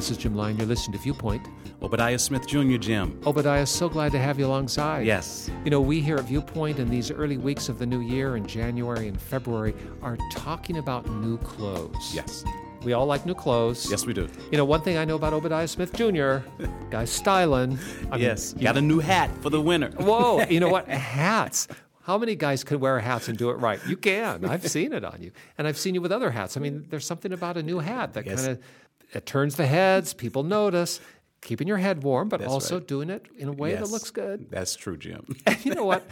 this is Jim Lyon. You're listening to Viewpoint. Obadiah Smith Jr., Jim. Obadiah, so glad to have you alongside. Yes. You know, we here at Viewpoint in these early weeks of the new year in January and February are talking about new clothes. Yes. We all like new clothes. Yes, we do. You know, one thing I know about Obadiah Smith Jr., guy's styling. I mean, yes. Got a new hat for the winter. Whoa, you know what? Hats. How many guys can wear hats and do it right? You can. I've seen it on you. And I've seen you with other hats. I mean, there's something about a new hat that Yes. kind of it turns the heads, people notice, keeping your head warm, but That's also right. doing it in a way that looks good. That's true, Jim. And you know what?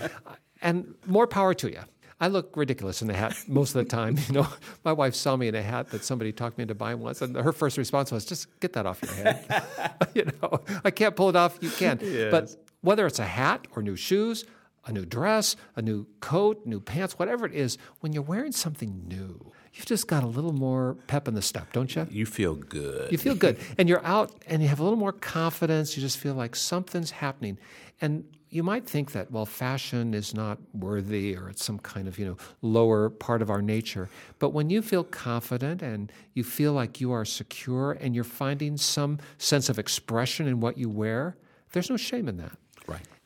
and more power to you. I look ridiculous in the hat most of the time. You know, my wife saw me in a hat that somebody talked me into buying once, and her first response was, "Just get that off your head." you know, I can't pull it off. You can, but whether it's a hat or new shoes, a new dress, a new coat, new pants, whatever it is, when you're wearing something new, you've just got a little more pep in the step, don't you? You feel good. You feel good. And you're out and you have a little more confidence. You just feel like something's happening. And you might think that, well, fashion is not worthy or it's some kind of, you know, lower part of our nature. But when you feel confident and you feel like you are secure and you're finding some sense of expression in what you wear, there's no shame in that.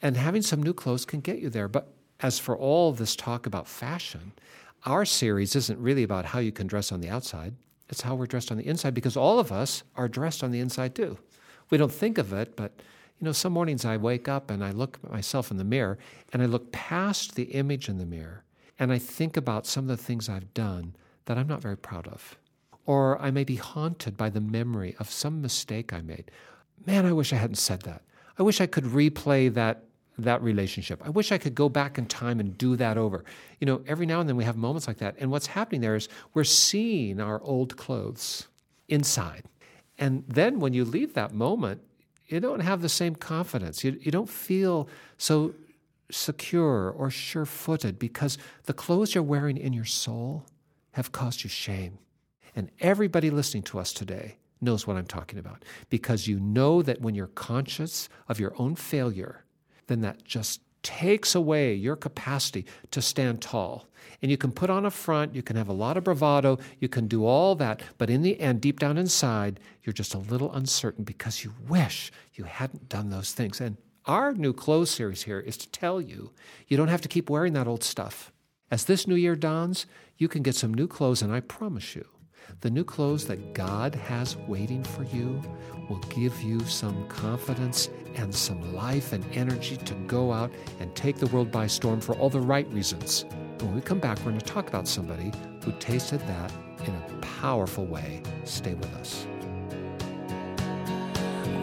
And having some new clothes can get you there. But as for all this talk about fashion, our series isn't really about how you can dress on the outside. It's how we're dressed on the inside because all of us are dressed on the inside too. We don't think of it, but you know, some mornings I wake up and I look at myself in the mirror and I look past the image in the mirror and I think about some of the things I've done that I'm not very proud of. Or I may be haunted by the memory of some mistake I made. Man, I wish I hadn't said that. I wish I could replay that that relationship. I wish I could go back in time and do that over. You know, every now and then we have moments like that. And what's happening there is we're seeing our old clothes inside. And then when you leave that moment, you don't have the same confidence. You, you don't feel so secure or sure footed because the clothes you're wearing in your soul have caused you shame. And everybody listening to us today knows what I'm talking about because you know that when you're conscious of your own failure, then that just takes away your capacity to stand tall. And you can put on a front, you can have a lot of bravado, you can do all that, but in the end, deep down inside, you're just a little uncertain because you wish you hadn't done those things. And our new clothes series here is to tell you you don't have to keep wearing that old stuff. As this new year dawns, you can get some new clothes, and I promise you, the new clothes that God has waiting for you will give you some confidence and some life and energy to go out and take the world by storm for all the right reasons. When we come back, we're going to talk about somebody who tasted that in a powerful way. Stay with us.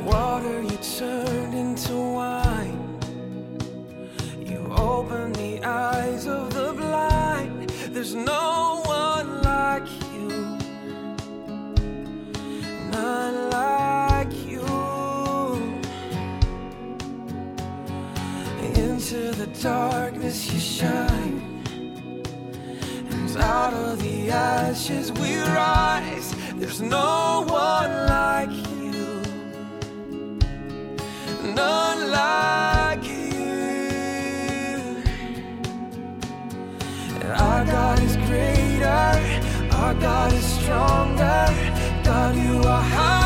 Water you turned into wine. You opened the eyes of the blind. There's no You. Into the darkness you shine. And out of the ashes we rise. There's no one like you none like you. Our God is greater, our God is stronger. You are higher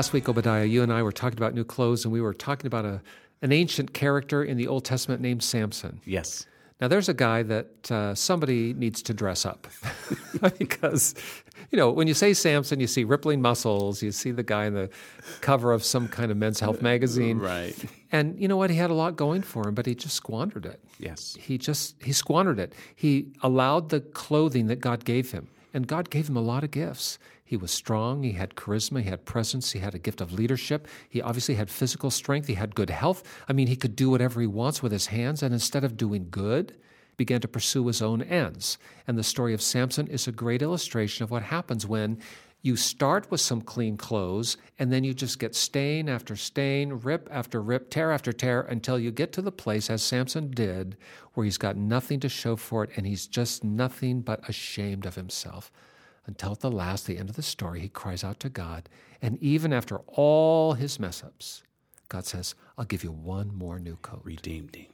Last week, Obadiah, you and I were talking about new clothes, and we were talking about a, an ancient character in the Old Testament named Samson. Yes. Now, there's a guy that uh, somebody needs to dress up because, you know, when you say Samson, you see rippling muscles, you see the guy in the cover of some kind of men's health magazine. Right. And you know what? He had a lot going for him, but he just squandered it. Yes. He just, he squandered it. He allowed the clothing that God gave him, and God gave him a lot of gifts. He was strong, he had charisma, he had presence, he had a gift of leadership. He obviously had physical strength, he had good health. I mean, he could do whatever he wants with his hands, and instead of doing good, began to pursue his own ends. And the story of Samson is a great illustration of what happens when you start with some clean clothes and then you just get stain after stain, rip after rip, tear after tear until you get to the place, as Samson did, where he's got nothing to show for it and he's just nothing but ashamed of himself until at the last, the end of the story, he cries out to God. And even after all his mess ups, God says, I'll give you one more new coat. Redeemed him.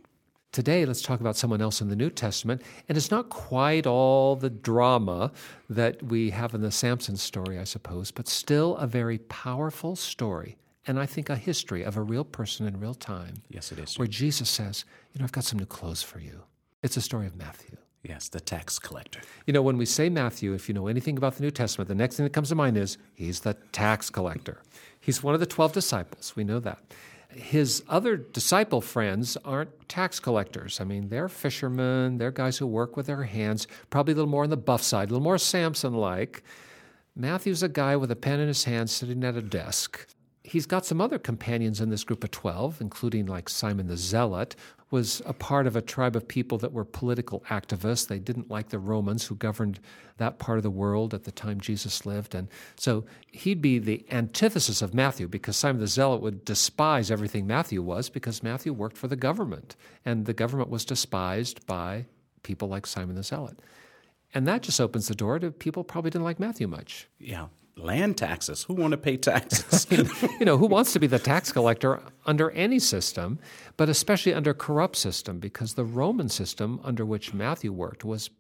Today, let's talk about someone else in the New Testament. And it's not quite all the drama that we have in the Samson story, I suppose, but still a very powerful story. And I think a history of a real person in real time. Yes, it is. Where Jesus says, You know, I've got some new clothes for you. It's a story of Matthew. Yes, the tax collector. You know, when we say Matthew, if you know anything about the New Testament, the next thing that comes to mind is he's the tax collector. He's one of the 12 disciples. We know that. His other disciple friends aren't tax collectors. I mean, they're fishermen, they're guys who work with their hands, probably a little more on the buff side, a little more Samson like. Matthew's a guy with a pen in his hand sitting at a desk. He's got some other companions in this group of 12, including like Simon the Zealot, was a part of a tribe of people that were political activists. They didn't like the Romans who governed that part of the world at the time Jesus lived. And so he'd be the antithesis of Matthew because Simon the Zealot would despise everything Matthew was because Matthew worked for the government. And the government was despised by people like Simon the Zealot. And that just opens the door to people probably didn't like Matthew much. Yeah. Land taxes. Who want to pay taxes? you know, who wants to be the tax collector under any system, but especially under corrupt system, because the Roman system under which Matthew worked was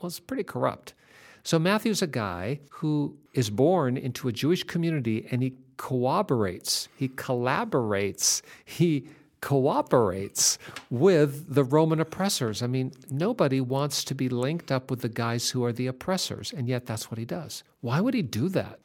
was pretty corrupt. So Matthew's a guy who is born into a Jewish community and he cooperates, he collaborates, he cooperates with the Roman oppressors. I mean, nobody wants to be linked up with the guys who are the oppressors, and yet that's what he does. Why would he do that?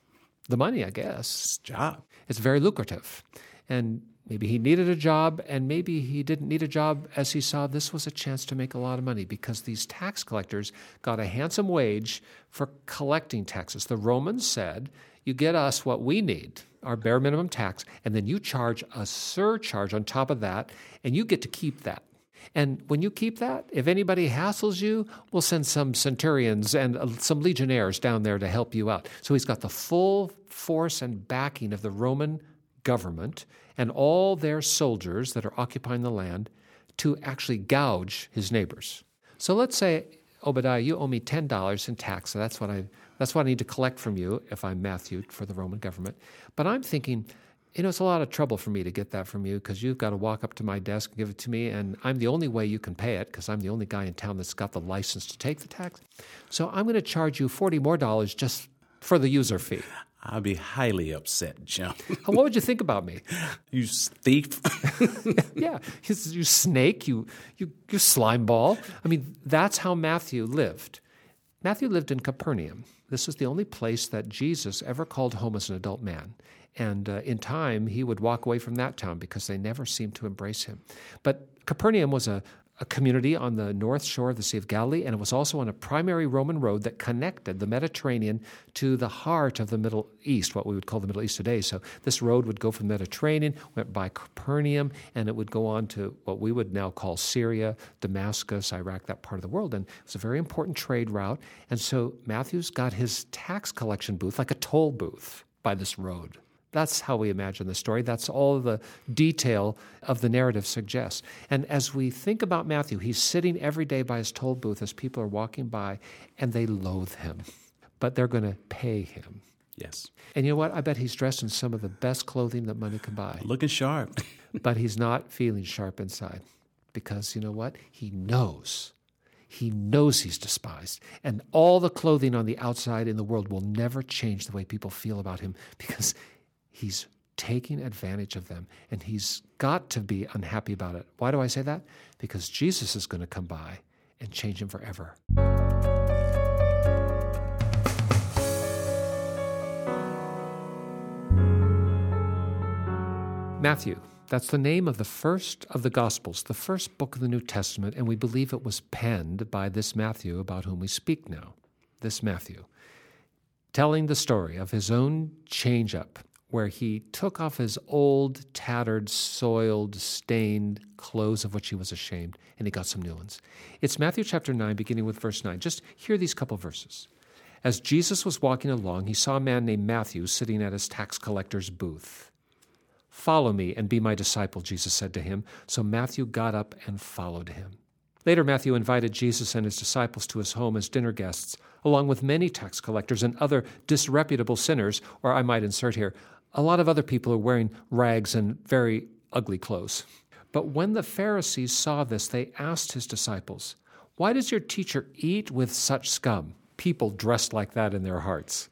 The money, I guess. Job. It's very lucrative. And maybe he needed a job, and maybe he didn't need a job as he saw this was a chance to make a lot of money because these tax collectors got a handsome wage for collecting taxes. The Romans said, You get us what we need, our bare minimum tax, and then you charge a surcharge on top of that, and you get to keep that. And when you keep that, if anybody hassles you, we'll send some centurions and uh, some legionnaires down there to help you out. So he's got the full force and backing of the Roman government and all their soldiers that are occupying the land to actually gouge his neighbors. So let's say, Obadiah, you owe me $10 in tax. So that's what I that's what I need to collect from you if I'm Matthew for the Roman government. But I'm thinking, you know, it's a lot of trouble for me to get that from you because you've got to walk up to my desk and give it to me, and I'm the only way you can pay it because I'm the only guy in town that's got the license to take the tax. So I'm going to charge you 40 more dollars just for the user fee. I'll be highly upset, Jim. what would you think about me? you thief. yeah, you, you snake, you, you, you slime ball. I mean, that's how Matthew lived. Matthew lived in Capernaum. This was the only place that Jesus ever called home as an adult man. And uh, in time, he would walk away from that town because they never seemed to embrace him. But Capernaum was a, a community on the north shore of the Sea of Galilee, and it was also on a primary Roman road that connected the Mediterranean to the heart of the Middle East, what we would call the Middle East today. So this road would go from the Mediterranean, went by Capernaum, and it would go on to what we would now call Syria, Damascus, Iraq, that part of the world. And it was a very important trade route. And so Matthew's got his tax collection booth, like a toll booth, by this road. That's how we imagine the story. That's all the detail of the narrative suggests. And as we think about Matthew, he's sitting every day by his toll booth as people are walking by and they loathe him, but they're going to pay him. Yes. And you know what? I bet he's dressed in some of the best clothing that money can buy. Looking sharp. but he's not feeling sharp inside because you know what? He knows. He knows he's despised. And all the clothing on the outside in the world will never change the way people feel about him because he's taking advantage of them. And he's got to be unhappy about it. Why do I say that? Because Jesus is going to come by and change him forever. Matthew, that's the name of the first of the Gospels, the first book of the New Testament, and we believe it was penned by this Matthew about whom we speak now. This Matthew, telling the story of his own change up, where he took off his old, tattered, soiled, stained clothes of which he was ashamed, and he got some new ones. It's Matthew chapter 9, beginning with verse 9. Just hear these couple verses. As Jesus was walking along, he saw a man named Matthew sitting at his tax collector's booth. Follow me and be my disciple, Jesus said to him. So Matthew got up and followed him. Later, Matthew invited Jesus and his disciples to his home as dinner guests, along with many tax collectors and other disreputable sinners, or I might insert here, a lot of other people are wearing rags and very ugly clothes. But when the Pharisees saw this, they asked his disciples, Why does your teacher eat with such scum, people dressed like that in their hearts?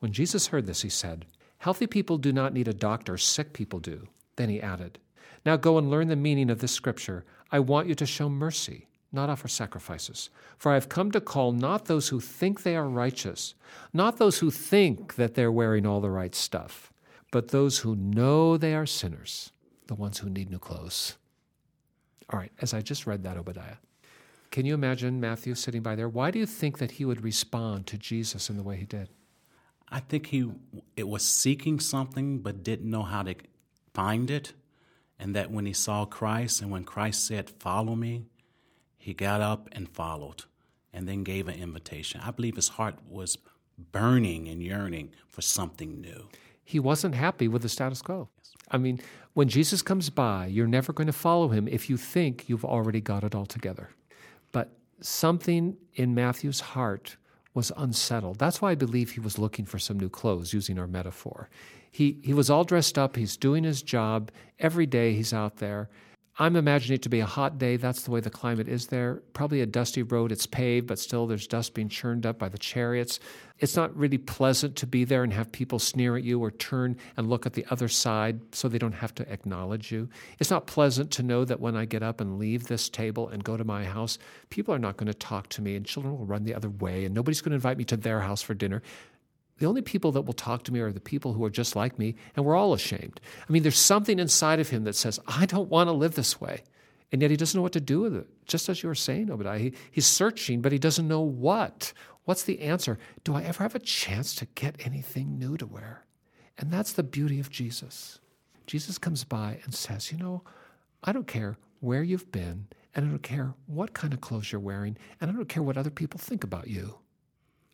When Jesus heard this, he said, Healthy people do not need a doctor, sick people do. Then he added, Now go and learn the meaning of this scripture. I want you to show mercy, not offer sacrifices. For I have come to call not those who think they are righteous, not those who think that they're wearing all the right stuff, but those who know they are sinners, the ones who need new clothes. All right, as I just read that, Obadiah, can you imagine Matthew sitting by there? Why do you think that he would respond to Jesus in the way he did? I think he it was seeking something but didn't know how to find it, and that when he saw Christ and when Christ said, "Follow me," he got up and followed, and then gave an invitation. I believe his heart was burning and yearning for something new. He wasn't happy with the status quo. I mean, when Jesus comes by, you're never going to follow him if you think you've already got it all together. But something in Matthew's heart was unsettled. That's why I believe he was looking for some new clothes, using our metaphor. He, he was all dressed up, he's doing his job. Every day he's out there. I'm imagining it to be a hot day. That's the way the climate is there. Probably a dusty road. It's paved, but still there's dust being churned up by the chariots. It's not really pleasant to be there and have people sneer at you or turn and look at the other side so they don't have to acknowledge you. It's not pleasant to know that when I get up and leave this table and go to my house, people are not going to talk to me and children will run the other way and nobody's going to invite me to their house for dinner. The only people that will talk to me are the people who are just like me, and we're all ashamed. I mean, there's something inside of him that says, I don't want to live this way. And yet he doesn't know what to do with it. Just as you were saying, Obadiah, he, he's searching, but he doesn't know what. What's the answer? Do I ever have a chance to get anything new to wear? And that's the beauty of Jesus. Jesus comes by and says, You know, I don't care where you've been, and I don't care what kind of clothes you're wearing, and I don't care what other people think about you.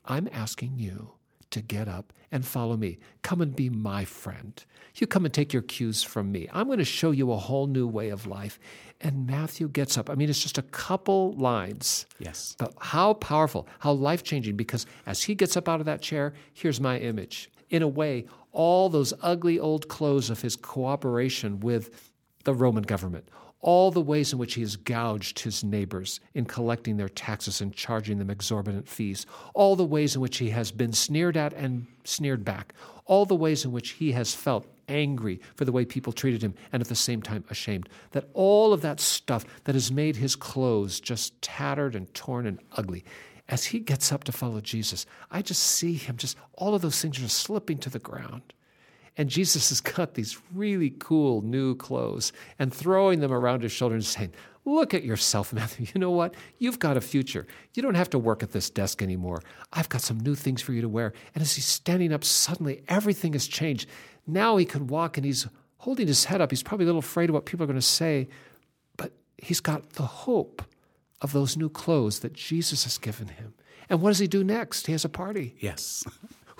I'm asking you to get up and follow me. Come and be my friend. You come and take your cues from me. I'm going to show you a whole new way of life. And Matthew gets up. I mean, it's just a couple lines. Yes. But how powerful, how life changing, because as he gets up out of that chair, here's my image. In a way, all those ugly old clothes of his cooperation with the Roman government, all the ways in which he has gouged his neighbors in collecting their taxes and charging them exorbitant fees, all the ways in which he has been sneered at and sneered back, all the ways in which he has felt angry for the way people treated him and at the same time ashamed. That all of that stuff that has made his clothes just tattered and torn and ugly. As he gets up to follow Jesus, I just see him just, all of those things are just slipping to the ground. And Jesus has got these really cool new clothes and throwing them around his shoulder and saying, Look at yourself, Matthew. You know what? You've got a future. You don't have to work at this desk anymore. I've got some new things for you to wear. And as he's standing up, suddenly everything has changed. Now he can walk and he's holding his head up. He's probably a little afraid of what people are going to say, but he's got the hope of those new clothes that Jesus has given him. And what does he do next? He has a party. Yes.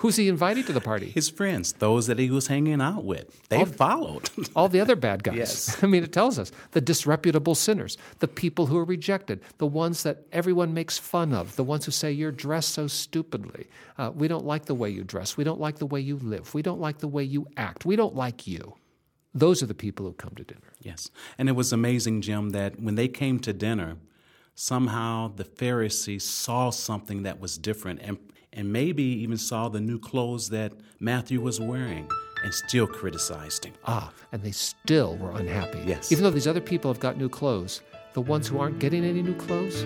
Who's he inviting to the party? His friends, those that he was hanging out with, they followed. All the other bad guys. Yes. I mean, it tells us the disreputable sinners, the people who are rejected, the ones that everyone makes fun of, the ones who say, You're dressed so stupidly. Uh, we don't like the way you dress. We don't like the way you live. We don't like the way you act. We don't like you. Those are the people who come to dinner. Yes. And it was amazing, Jim, that when they came to dinner, somehow the Pharisees saw something that was different and, and maybe even saw the new clothes that Matthew was wearing. and still criticized him. Ah, and they still were unhappy. Yes. Even though these other people have got new clothes, the ones who aren't getting any new clothes,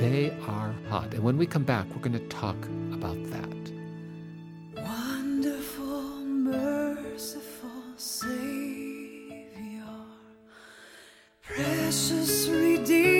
they are hot. And when we come back, we're going to talk about that. Wonderful, merciful Savior, precious Redeemer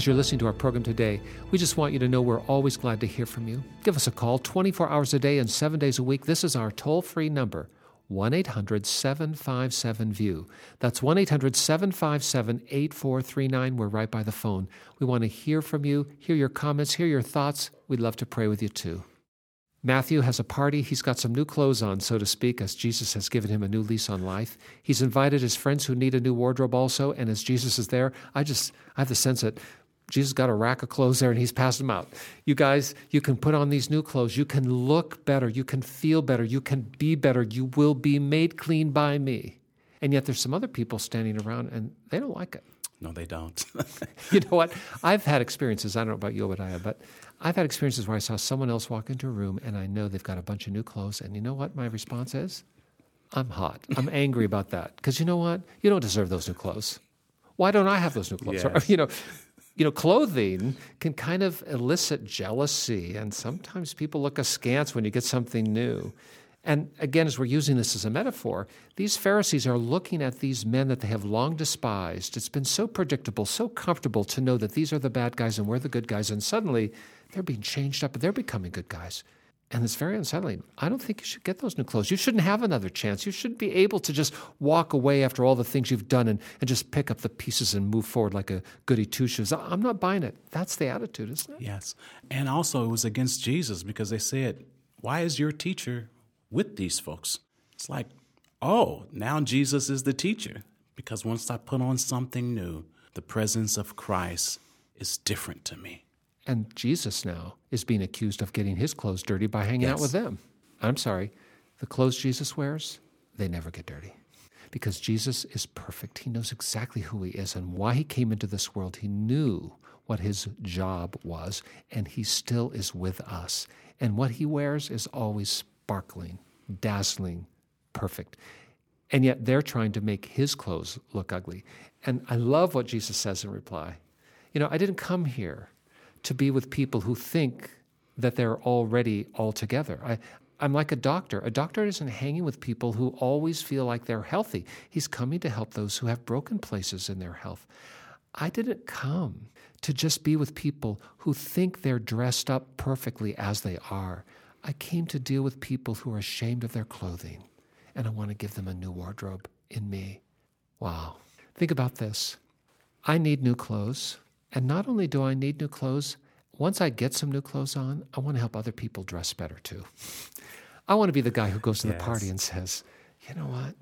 As you're listening to our program today, we just want you to know we're always glad to hear from you. Give us a call 24 hours a day and seven days a week. This is our toll free number 1 800 757 VIEW. That's 1 800 757 8439. We're right by the phone. We want to hear from you, hear your comments, hear your thoughts. We'd love to pray with you too. Matthew has a party. He's got some new clothes on, so to speak, as Jesus has given him a new lease on life. He's invited his friends who need a new wardrobe also, and as Jesus is there, I just I have the sense that Jesus got a rack of clothes there and he's passed them out. You guys, you can put on these new clothes. You can look better. You can feel better. You can be better. You will be made clean by me. And yet there's some other people standing around and they don't like it. No, they don't. You know what? I've had experiences, I don't know about you, Obadiah, but I've had experiences where I saw someone else walk into a room and I know they've got a bunch of new clothes. And you know what my response is? I'm hot. I'm angry about that. Because you know what? You don't deserve those new clothes. Why don't I have those new clothes? Or, you know, you know, clothing can kind of elicit jealousy, and sometimes people look askance when you get something new. And again, as we're using this as a metaphor, these Pharisees are looking at these men that they have long despised. It's been so predictable, so comfortable to know that these are the bad guys and we're the good guys, and suddenly they're being changed up and they're becoming good guys. And it's very unsettling. I don't think you should get those new clothes. You shouldn't have another chance. You shouldn't be able to just walk away after all the things you've done and, and just pick up the pieces and move forward like a goody two shoes. I'm not buying it. That's the attitude, isn't it? Yes. And also, it was against Jesus because they said, Why is your teacher with these folks? It's like, oh, now Jesus is the teacher. Because once I put on something new, the presence of Christ is different to me. And Jesus now is being accused of getting his clothes dirty by hanging out with them. I'm sorry, the clothes Jesus wears, they never get dirty. Because Jesus is perfect. He knows exactly who he is and why he came into this world. He knew what his job was, and he still is with us. And what he wears is always sparkling, dazzling, perfect. And yet they're trying to make his clothes look ugly. And I love what Jesus says in reply. You know, I didn't come here to be with people who think that they're already all together. I, I'm like a doctor. A doctor isn't hanging with people who always feel like they're healthy. He's coming to help those who have broken places in their health. I didn't come to just be with people who think they're dressed up perfectly as they are. I came to deal with people who are ashamed of their clothing, and I want to give them a new wardrobe in me. Wow. Think about this. I need new clothes. And not only do I need new clothes, once I get some new clothes on, I want to help other people dress better too. I want to be the guy who goes to the party and says, you know what?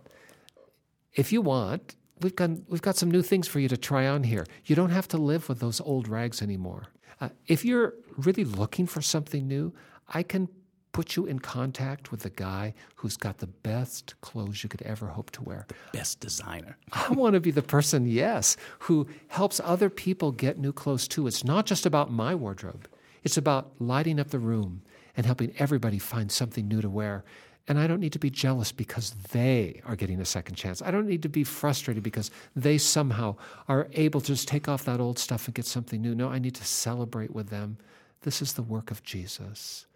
If you want, we've got, we've got some new things for you to try on here. You don't have to live with those old rags anymore. Uh, if you're really looking for something new, I can put you in contact with the guy who's got the best clothes you could ever hope to wear. The Best designer. I want to be the person, yes, who helps other people get new clothes too. It's not just about my wardrobe, it's about lighting up the room and helping everybody find something new to wear. And I don't need to be jealous because they are getting a second chance. I don't need to be frustrated because they somehow are able to just take off that old stuff and get something new. No, I need to celebrate with them. This is the work of Jesus.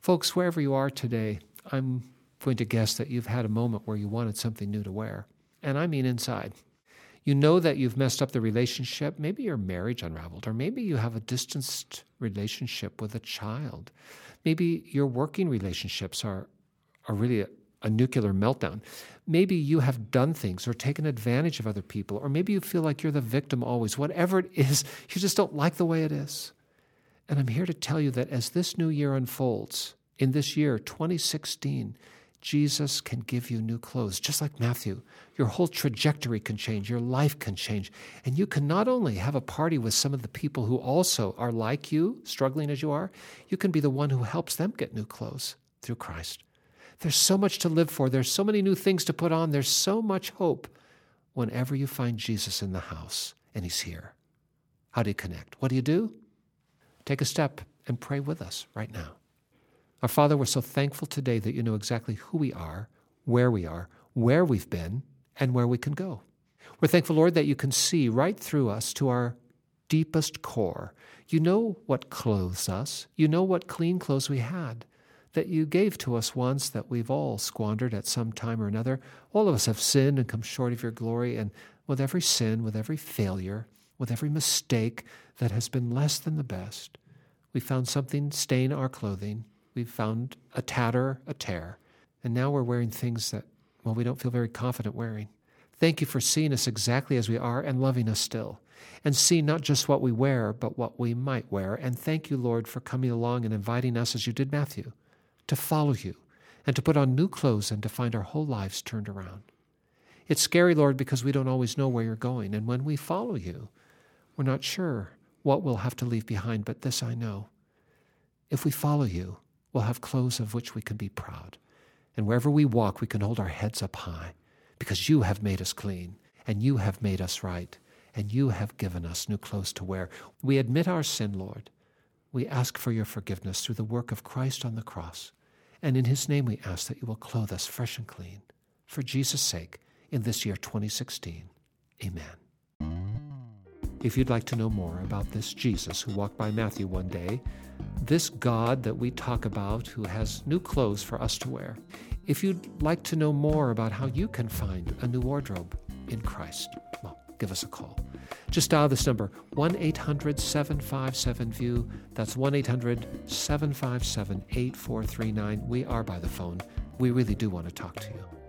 Folks, wherever you are today, I'm going to guess that you've had a moment where you wanted something new to wear. And I mean inside. You know that you've messed up the relationship. Maybe your marriage unraveled, or maybe you have a distanced relationship with a child. Maybe your working relationships are, are really a, a nuclear meltdown. Maybe you have done things or taken advantage of other people, or maybe you feel like you're the victim always. Whatever it is, you just don't like the way it is. And I'm here to tell you that as this new year unfolds, in this year, 2016, Jesus can give you new clothes, just like Matthew. Your whole trajectory can change, your life can change. And you can not only have a party with some of the people who also are like you, struggling as you are, you can be the one who helps them get new clothes through Christ. There's so much to live for, there's so many new things to put on, there's so much hope whenever you find Jesus in the house and he's here. How do you connect? What do you do? Take a step and pray with us right now. Our Father, we're so thankful today that you know exactly who we are, where we are, where we've been, and where we can go. We're thankful, Lord, that you can see right through us to our deepest core. You know what clothes us, you know what clean clothes we had. That you gave to us once that we've all squandered at some time or another. All of us have sinned and come short of your glory, and with every sin, with every failure, with every mistake that has been less than the best, we found something stain our clothing. We've found a tatter, a tear. And now we're wearing things that, well, we don't feel very confident wearing. Thank you for seeing us exactly as we are and loving us still. And see not just what we wear, but what we might wear. And thank you, Lord, for coming along and inviting us, as you did Matthew, to follow you and to put on new clothes and to find our whole lives turned around. It's scary, Lord, because we don't always know where you're going. And when we follow you, we're not sure what we'll have to leave behind, but this I know. If we follow you, we'll have clothes of which we can be proud. And wherever we walk, we can hold our heads up high because you have made us clean and you have made us right and you have given us new clothes to wear. We admit our sin, Lord. We ask for your forgiveness through the work of Christ on the cross. And in his name, we ask that you will clothe us fresh and clean. For Jesus' sake, in this year 2016. Amen. If you'd like to know more about this Jesus who walked by Matthew one day, this God that we talk about who has new clothes for us to wear, if you'd like to know more about how you can find a new wardrobe in Christ, well, give us a call. Just dial this number, 1 800 757 VIEW. That's 1 800 757 8439. We are by the phone. We really do want to talk to you.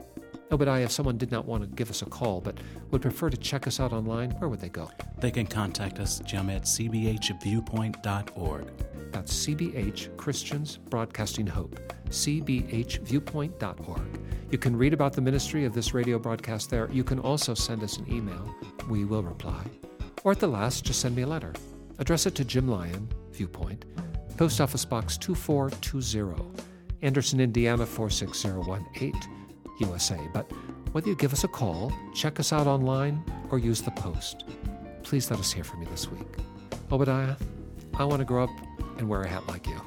Obadiah, if someone did not want to give us a call but would prefer to check us out online, where would they go? They can contact us, Jim, at cbhviewpoint.org. That's CBH Christians Broadcasting Hope, cbhviewpoint.org. You can read about the ministry of this radio broadcast there. You can also send us an email. We will reply. Or at the last, just send me a letter. Address it to Jim Lyon, Viewpoint, Post Office Box 2420, Anderson, Indiana 46018. USA. But whether you give us a call, check us out online, or use the post, please let us hear from you this week. Obadiah, I want to grow up and wear a hat like you.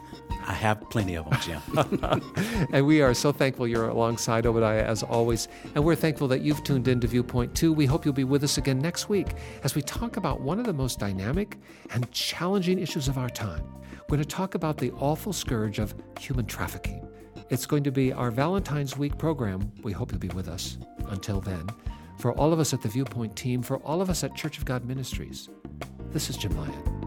I have plenty of them, Jim. and we are so thankful you're alongside Obadiah as always. And we're thankful that you've tuned in to Viewpoint 2. We hope you'll be with us again next week as we talk about one of the most dynamic and challenging issues of our time. We're going to talk about the awful scourge of human trafficking. It's going to be our Valentine's Week program. We hope you'll be with us. Until then, for all of us at the Viewpoint team, for all of us at Church of God Ministries, this is Jim Lyon.